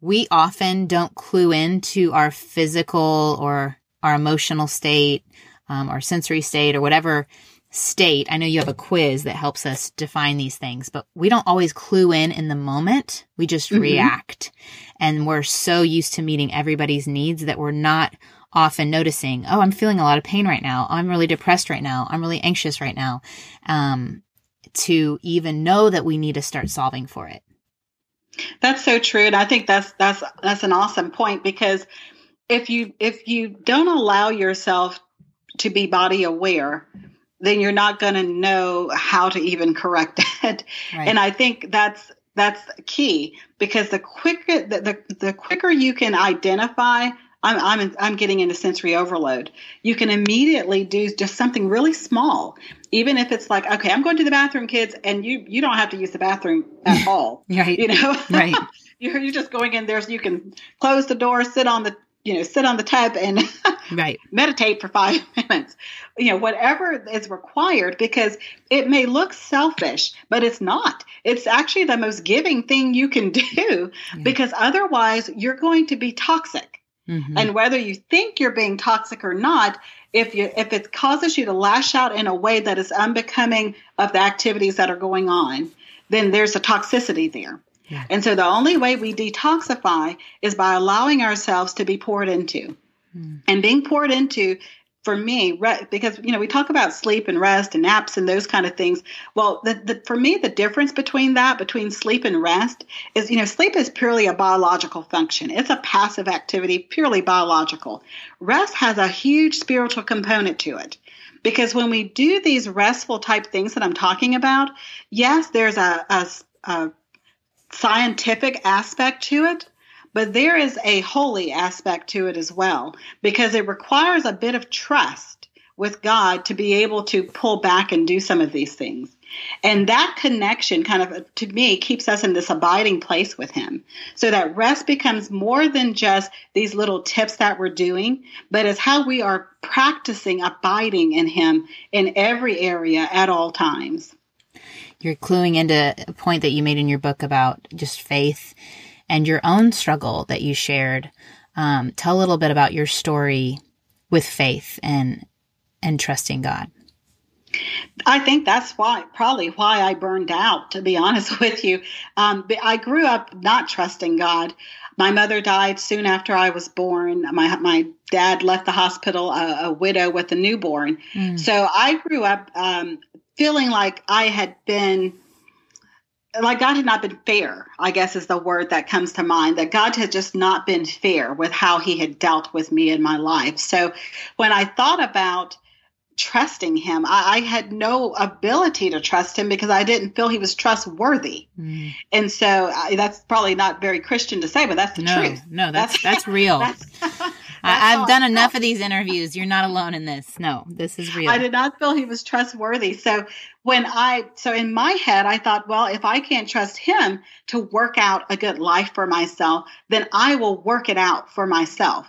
we often don't clue into our physical or our emotional state, um, our sensory state, or whatever state. I know you have a quiz that helps us define these things, but we don't always clue in in the moment. We just mm-hmm. react. And we're so used to meeting everybody's needs that we're not often noticing, oh, I'm feeling a lot of pain right now. I'm really depressed right now. I'm really anxious right now. Um, to even know that we need to start solving for it.
That's so true. And I think that's, that's, that's an awesome point because if you, if you don't allow yourself to be body aware, then you're not going to know how to even correct it. Right. And I think that's that's key because the quicker the, the, the quicker you can identify I'm, I'm, I'm getting into sensory overload. You can immediately do just something really small, even if it's like, okay, I'm going to the bathroom, kids, and you you don't have to use the bathroom at all.
right.
You know,
right.
you're, you're just going in there so you can close the door, sit on the you know, sit on the tub and
right.
meditate for five minutes. You know, whatever is required because it may look selfish, but it's not. It's actually the most giving thing you can do yeah. because otherwise you're going to be toxic. Mm-hmm. And whether you think you're being toxic or not, if you if it causes you to lash out in a way that is unbecoming of the activities that are going on, then there's a toxicity there. Yeah. And so the only way we detoxify is by allowing ourselves to be poured into. Mm. And being poured into for me, re- because you know we talk about sleep and rest and naps and those kind of things. Well, the, the, for me, the difference between that, between sleep and rest, is you know sleep is purely a biological function. It's a passive activity, purely biological. Rest has a huge spiritual component to it. Because when we do these restful type things that I'm talking about, yes, there's a, a, a scientific aspect to it, but there is a holy aspect to it as well because it requires a bit of trust with God to be able to pull back and do some of these things. And that connection kind of, to me, keeps us in this abiding place with Him. So that rest becomes more than just these little tips that we're doing, but is how we are practicing abiding in Him in every area at all times
you're cluing into a point that you made in your book about just faith and your own struggle that you shared. Um, tell a little bit about your story with faith and and trusting God.
I think that's why, probably why I burned out, to be honest with you. Um, I grew up not trusting God. My mother died soon after I was born. My my dad left the hospital a, a widow with a newborn. Mm. So I grew up um, feeling like I had been like God had not been fair, I guess is the word that comes to mind, that God had just not been fair with how he had dealt with me in my life. So when I thought about trusting him, I, I had no ability to trust him because I didn't feel he was trustworthy. Mm. And so I, that's probably not very Christian to say, but that's the
no,
truth.
No, that's, that's, that's real. That's, I, have done enough of these interviews. You're not alone in this. No, this is real.
I did not feel he was trustworthy. So when I, so in my head, I thought, well, if I can't trust him to work out a good life for myself, then I will work it out for myself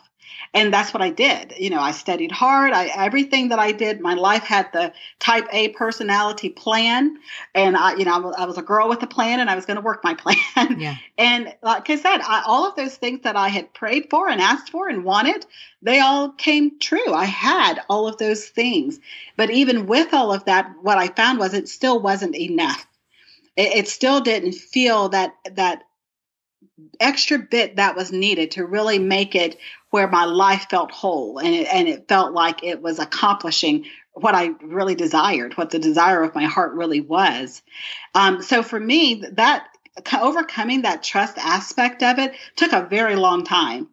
and that's what I did. You know, I studied hard. I everything that I did, my life had the type A personality plan, and I, you know, I was a girl with a plan, and I was going to work my plan. Yeah. and like I said, I, all of those things that I had prayed for and asked for and wanted, they all came true. I had all of those things, but even with all of that, what I found was it still wasn't enough. It, it still didn't feel that that extra bit that was needed to really make it where my life felt whole and it, and it felt like it was accomplishing what I really desired, what the desire of my heart really was. Um, so for me, that overcoming that trust aspect of it took a very long time.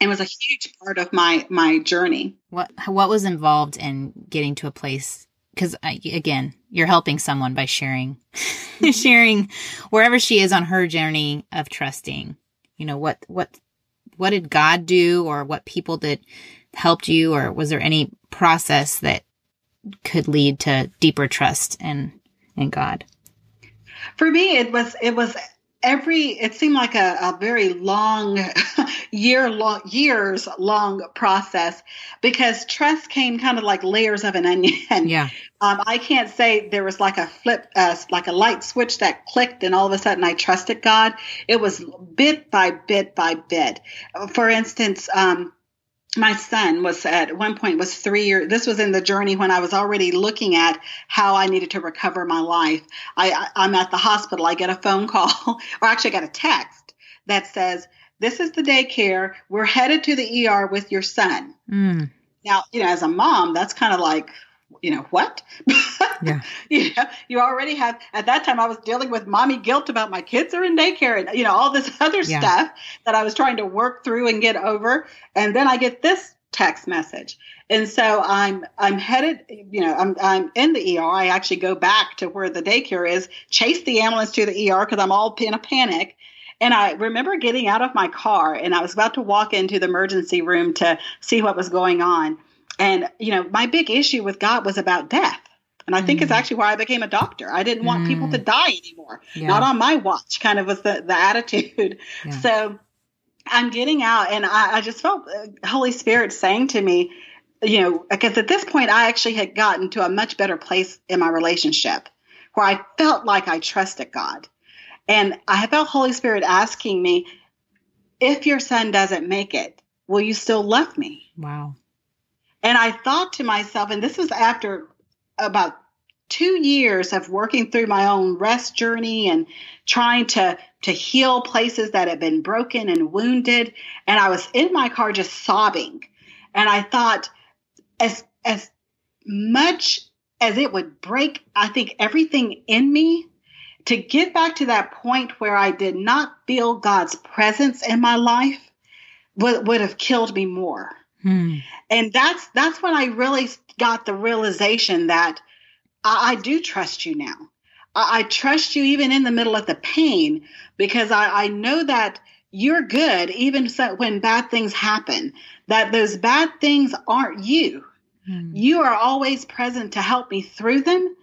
and was a huge part of my my journey.
What what was involved in getting to a place? Because again, you're helping someone by sharing, sharing wherever she is on her journey of trusting. You know what what what did God do, or what people that helped you, or was there any process that could lead to deeper trust in in God?
For me, it was it was every it seemed like a, a very long year long years long process because trust came kind of like layers of an onion.
Yeah.
um, i can't say there was like a flip uh, like a light switch that clicked and all of a sudden i trusted god. It was bit by bit by bit. For instance um, my son was at one point was three years this was in the journey when i was already looking at how i needed to recover my life. I, I am at the hospital. I get a phone call or actually I got a text that says this is the daycare. We're headed to the er with your son.
Mm.
now you know as a mom that's kind of like you know what?
Yeah.
You know you already have at that time i was dealing with mommy guilt about my kids are in daycare and you know all this other yeah. stuff that i was trying to work through and get over. And then i get this text message. And so i'm i'm headed you know i'm i'm in the er i actually go back to where the daycare is chase the ambulance to the er because i'm all in a panic. And I remember getting out of my car and I was about to walk into the emergency room to see what was going on. And, you know, my big issue with God was about death. And I think mm. it's actually why I became a doctor. I didn't want mm. people to mm. die anymore. Yeah. Not on my watch, kind of was the, the attitude. Yeah. So I'm getting out and I, I just felt Holy Spirit saying to me, you know, because at this point I actually had gotten to a much better place in my relationship where I felt like I trusted God. And I felt Holy Spirit asking me, if your son doesn't make it, will you still love me?
Wow.
And I thought to myself, and this was after about two years of working through my own rest journey and trying to to heal places that had been broken and wounded. And i was in my car just sobbing. And i thought as as much as it would break i think everything in me to get back to that point where i did not feel god's presence in my life would, would have killed me more
Hmm.
And that's that's when I really got the realization that I, I do trust you now. I, I, trust you even in the middle of the pain because I, I know that you're good even so, when bad things happen. That those bad things aren't you. Hmm. You are always present to help me through them.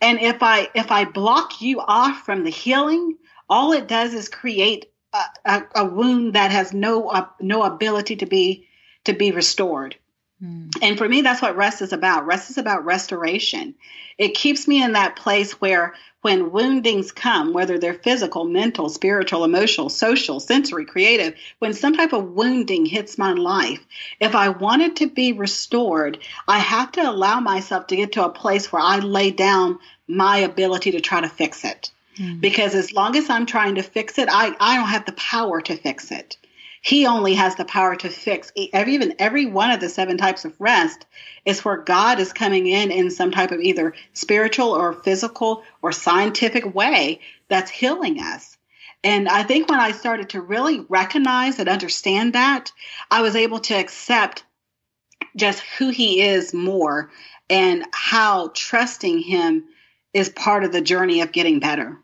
And if I if I block you off from the healing, all it does is create a, a, a wound that has no uh, no ability to be to be restored. Mm. And for me, that's what rest is about. Rest is about restoration. It keeps me in that place where when woundings come, whether they're physical, mental, spiritual, emotional, social, sensory, creative, when some type of wounding hits my life, if I want it to be restored, I have to allow myself to get to a place where I lay down my ability to try to fix it. Mm. Because as long as I'm trying to fix it, I, I don't have the power to fix it. He only has the power to fix every, even every one of the seven types of rest is where God is coming in in some type of either spiritual or physical or scientific way that's healing us. And I think when I started to really recognize and understand that, I was able to accept just who he is more and how trusting him is part of the journey of getting better.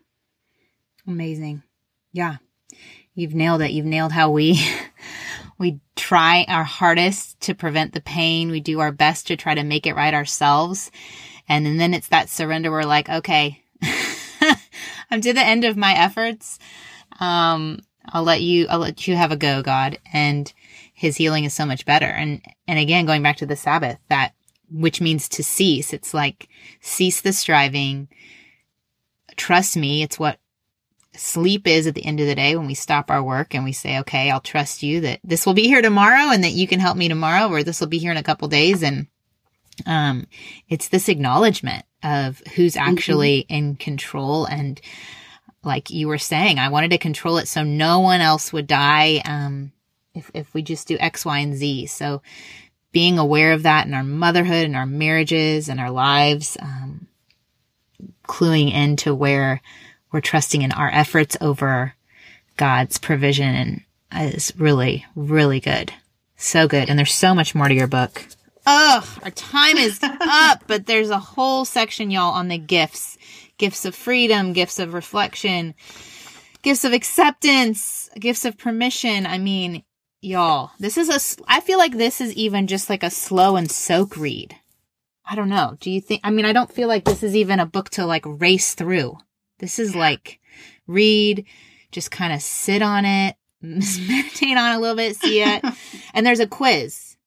Amazing. Yeah. You've nailed it. You've nailed how we we try our hardest to prevent the pain. We do our best to try to make it right ourselves. And, and then it's that surrender. We're like, okay, I'm to the end of my efforts. Um, I'll let you, I'll let you have a go, God. And his healing is so much better. And, and again, going back to the Sabbath, that, which means to cease. It's like, cease the striving. Trust me. It's what sleep is at the end of the day when we stop our work and we say, okay, I'll trust you that this will be here tomorrow and that you can help me tomorrow or this will be here in a couple days. And, um, it's this acknowledgement of who's mm-hmm. actually mm-hmm. in control. And like you were saying, I wanted to control it so no one else would die. Um, if, if we just do X, Y, and Z. So being aware of that in our motherhood and our marriages and our lives, um, cluing into where we're trusting in our efforts over God's provision and is really, really good. So good. And there's so much more to your book. Oh, our time is up, but there's a whole section, y'all, on the gifts gifts of freedom, gifts of reflection, gifts of acceptance, gifts of permission. I mean, y'all, this is a, I feel like this is even just like a slow and soak read. I don't know. Do you think, I mean, I don't feel like this is even a book to like race through. This is like read, just kind of sit on it, meditate on it a little bit, see it. and there's a quiz.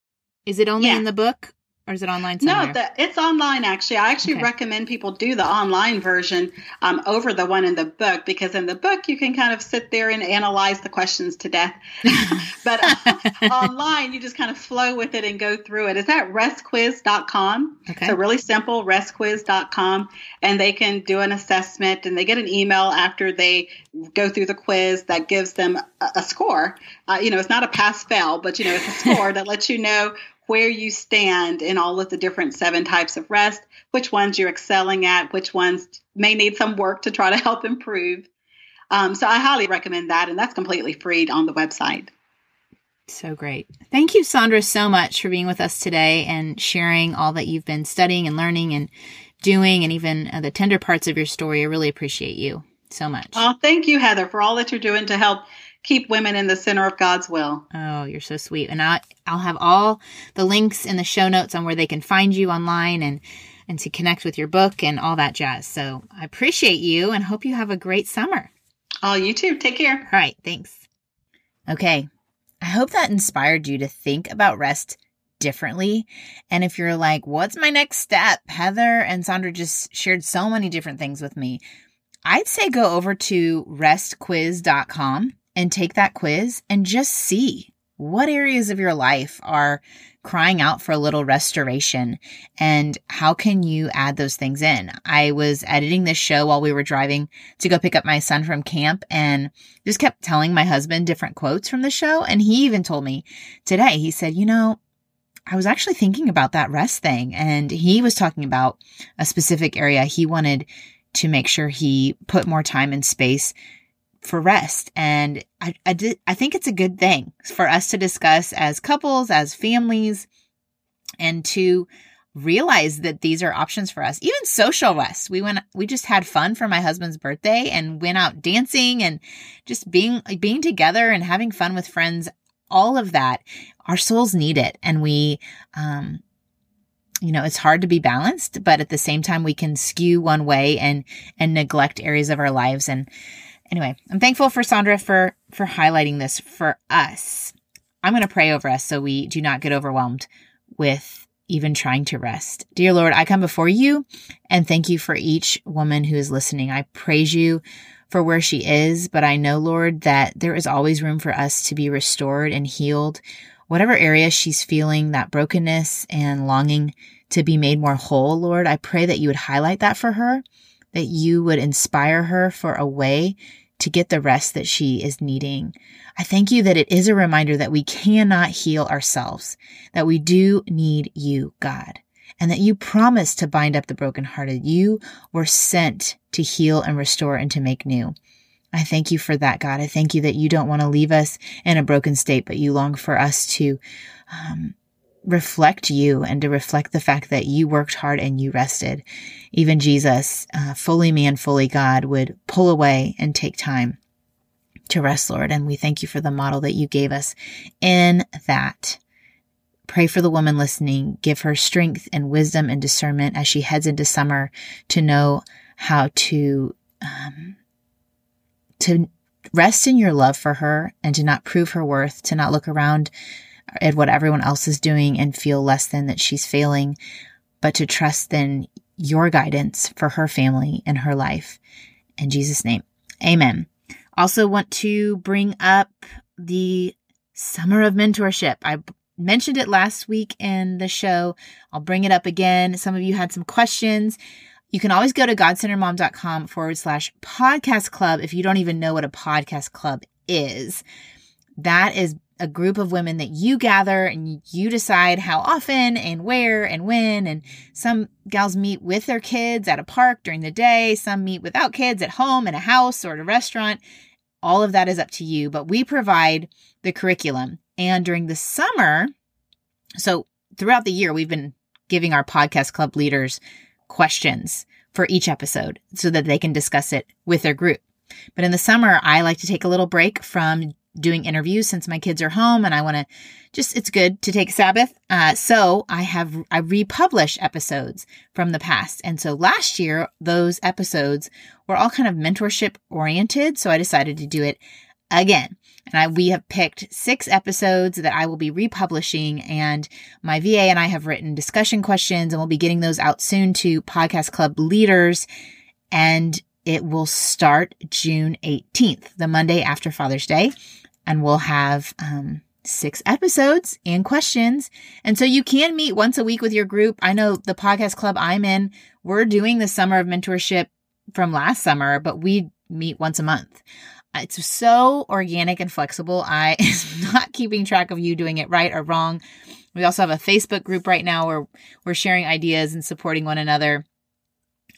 Is it only yeah. in the book or is it online somewhere?
No, the, it's online actually. I actually okay. recommend people do the online version um, over the one in the book because in the book you can kind of sit there and analyze the questions to death. but uh, online you just kind of flow with it and go through it. Is that restquiz.com? Okay. So really simple, restquiz.com. And they can do an assessment and they get an email after they go through the quiz that gives them a, a score. Uh, you know, it's not a pass fail, but you know, it's a score that lets you know where you stand in all of the different seven types of rest, which ones you're excelling at, which ones may need some work to try to help improve. Um, so I highly recommend that, and that's completely free on the website.
So great. Thank you, Saundra, so much for being with us today and sharing all that you've been studying and learning and doing, and even uh, the tender parts of your story. I really appreciate you so much.
Oh, thank you, Heather, for all that you're doing to help keep women in the center of God's will.
Oh, you're so sweet. And I, I'll have all the links in the show notes on where they can find you online and and to connect with your book and all that jazz. So I appreciate you and hope you have a great summer.
Oh, you too. Take care.
All right. Thanks. Okay. I hope that inspired you to think about rest differently. And if you're like, what's my next step? Heather and Saundra just shared so many different things with me. I'd say go over to restquiz.com and take that quiz and just see what areas of your life are crying out for a little restoration and how can you add those things in. I was editing this show while we were driving to go pick up my son from camp and just kept telling my husband different quotes from the show. And he even told me today he said you know I was actually thinking about that rest thing. And he was talking about a specific area he wanted to make sure he put more time and space for rest. And I, I did, I think it's a good thing for us to discuss as couples, as families, and to realize that these are options for us. Even social rest. We went, we just had fun for my husband's birthday and went out dancing and just being, being together and having fun with friends. All of that, our souls need it. And we, um, you know, it's hard to be balanced, but at the same time, we can skew one way and, and neglect areas of our lives. And, anyway, I'm thankful for Saundra for for highlighting this for us. I'm going to pray over us so we do not get overwhelmed with even trying to rest. Dear Lord, I come before you and thank you for each woman who is listening. I praise you for where she is, but I know, Lord, that there is always room for us to be restored and healed. Whatever area she's feeling that brokenness and longing to be made more whole, Lord, I pray that you would highlight that for her, that you would inspire her for a way to get the rest that she is needing. I thank you that it is a reminder that we cannot heal ourselves, that we do need you, God, and that you promised to bind up the brokenhearted. You were sent to heal and restore and to make new. I thank you for that, God. I thank you that you don't want to leave us in a broken state, but you long for us to um, reflect you and to reflect the fact that you worked hard and you rested. Even Jesus, uh, fully man, fully God, would pull away and take time to rest, Lord. And we thank you for the model that you gave us in that. Pray for the woman listening. Give her strength and wisdom and discernment as she heads into summer to know how to, um, to rest in your love for her and to not prove her worth, to not look around at what everyone else is doing and feel less than that she's failing, but to trust in your guidance for her family and her life. In Jesus' name, amen. Also, want to bring up the summer of mentorship. I mentioned it last week in the show. I'll bring it up again. Some of you had some questions. You can always go to godcenteredmom.com forward slash podcast club if you don't even know what a podcast club is. That is a group of women that you gather and you decide how often and where and when. And some gals meet with their kids at a park during the day. Some meet without kids at home in a house or at a restaurant. All of that is up to you, but we provide the curriculum And during the summer, so throughout the year, we've been giving our podcast club leaders questions for each episode so that they can discuss it with their group. But in the summer, I like to take a little break from doing interviews since my kids are home and I want to just, it's good to take Sabbath. Uh, so I have, I republish episodes from the past. And so last year, those episodes were all kind of mentorship oriented. So I decided to do it again. And I, we have picked six episodes that I will be republishing and my VA and I have written discussion questions and we'll be getting those out soon to podcast club leaders. And it will start June 18th, the Monday after Father's Day and we'll have um, six episodes and questions. And so you can meet once a week with your group. I know the podcast club I'm in, we're doing the summer of mentorship from last summer, but we meet once a month. It's so organic and flexible. I am not keeping track of you doing it right or wrong. We also have a Facebook group right now where we're sharing ideas and supporting one another.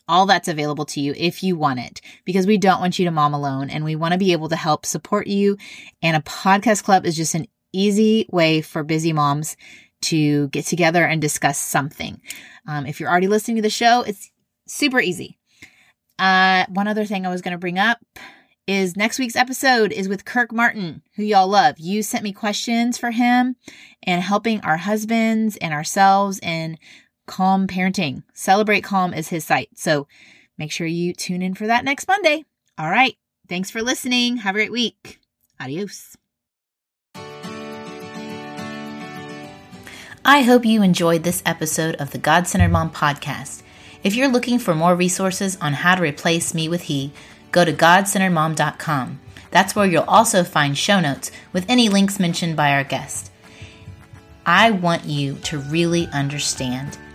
All that's available to you if you want it because we don't want you to mom alone and we want to be able to help support you. And a podcast club is just an easy way for busy moms to get together and discuss something. Um, if you're already listening to the show, it's super easy. Uh, one other thing I was going to bring up is next week's episode is with Kirk Martin, who y'all love. You sent me questions for him and helping our husbands and ourselves in Calm Parenting. Celebrate Calm is his site. So make sure you tune in for that next Monday. All right. Thanks for listening. Have a great week. Adios. I hope you enjoyed this episode of the God Centered Mom podcast. If you're looking for more resources on how to replace me with he, go to godcenteredmom.com. That's where you'll also find show notes with any links mentioned by our guest. I want you to really understand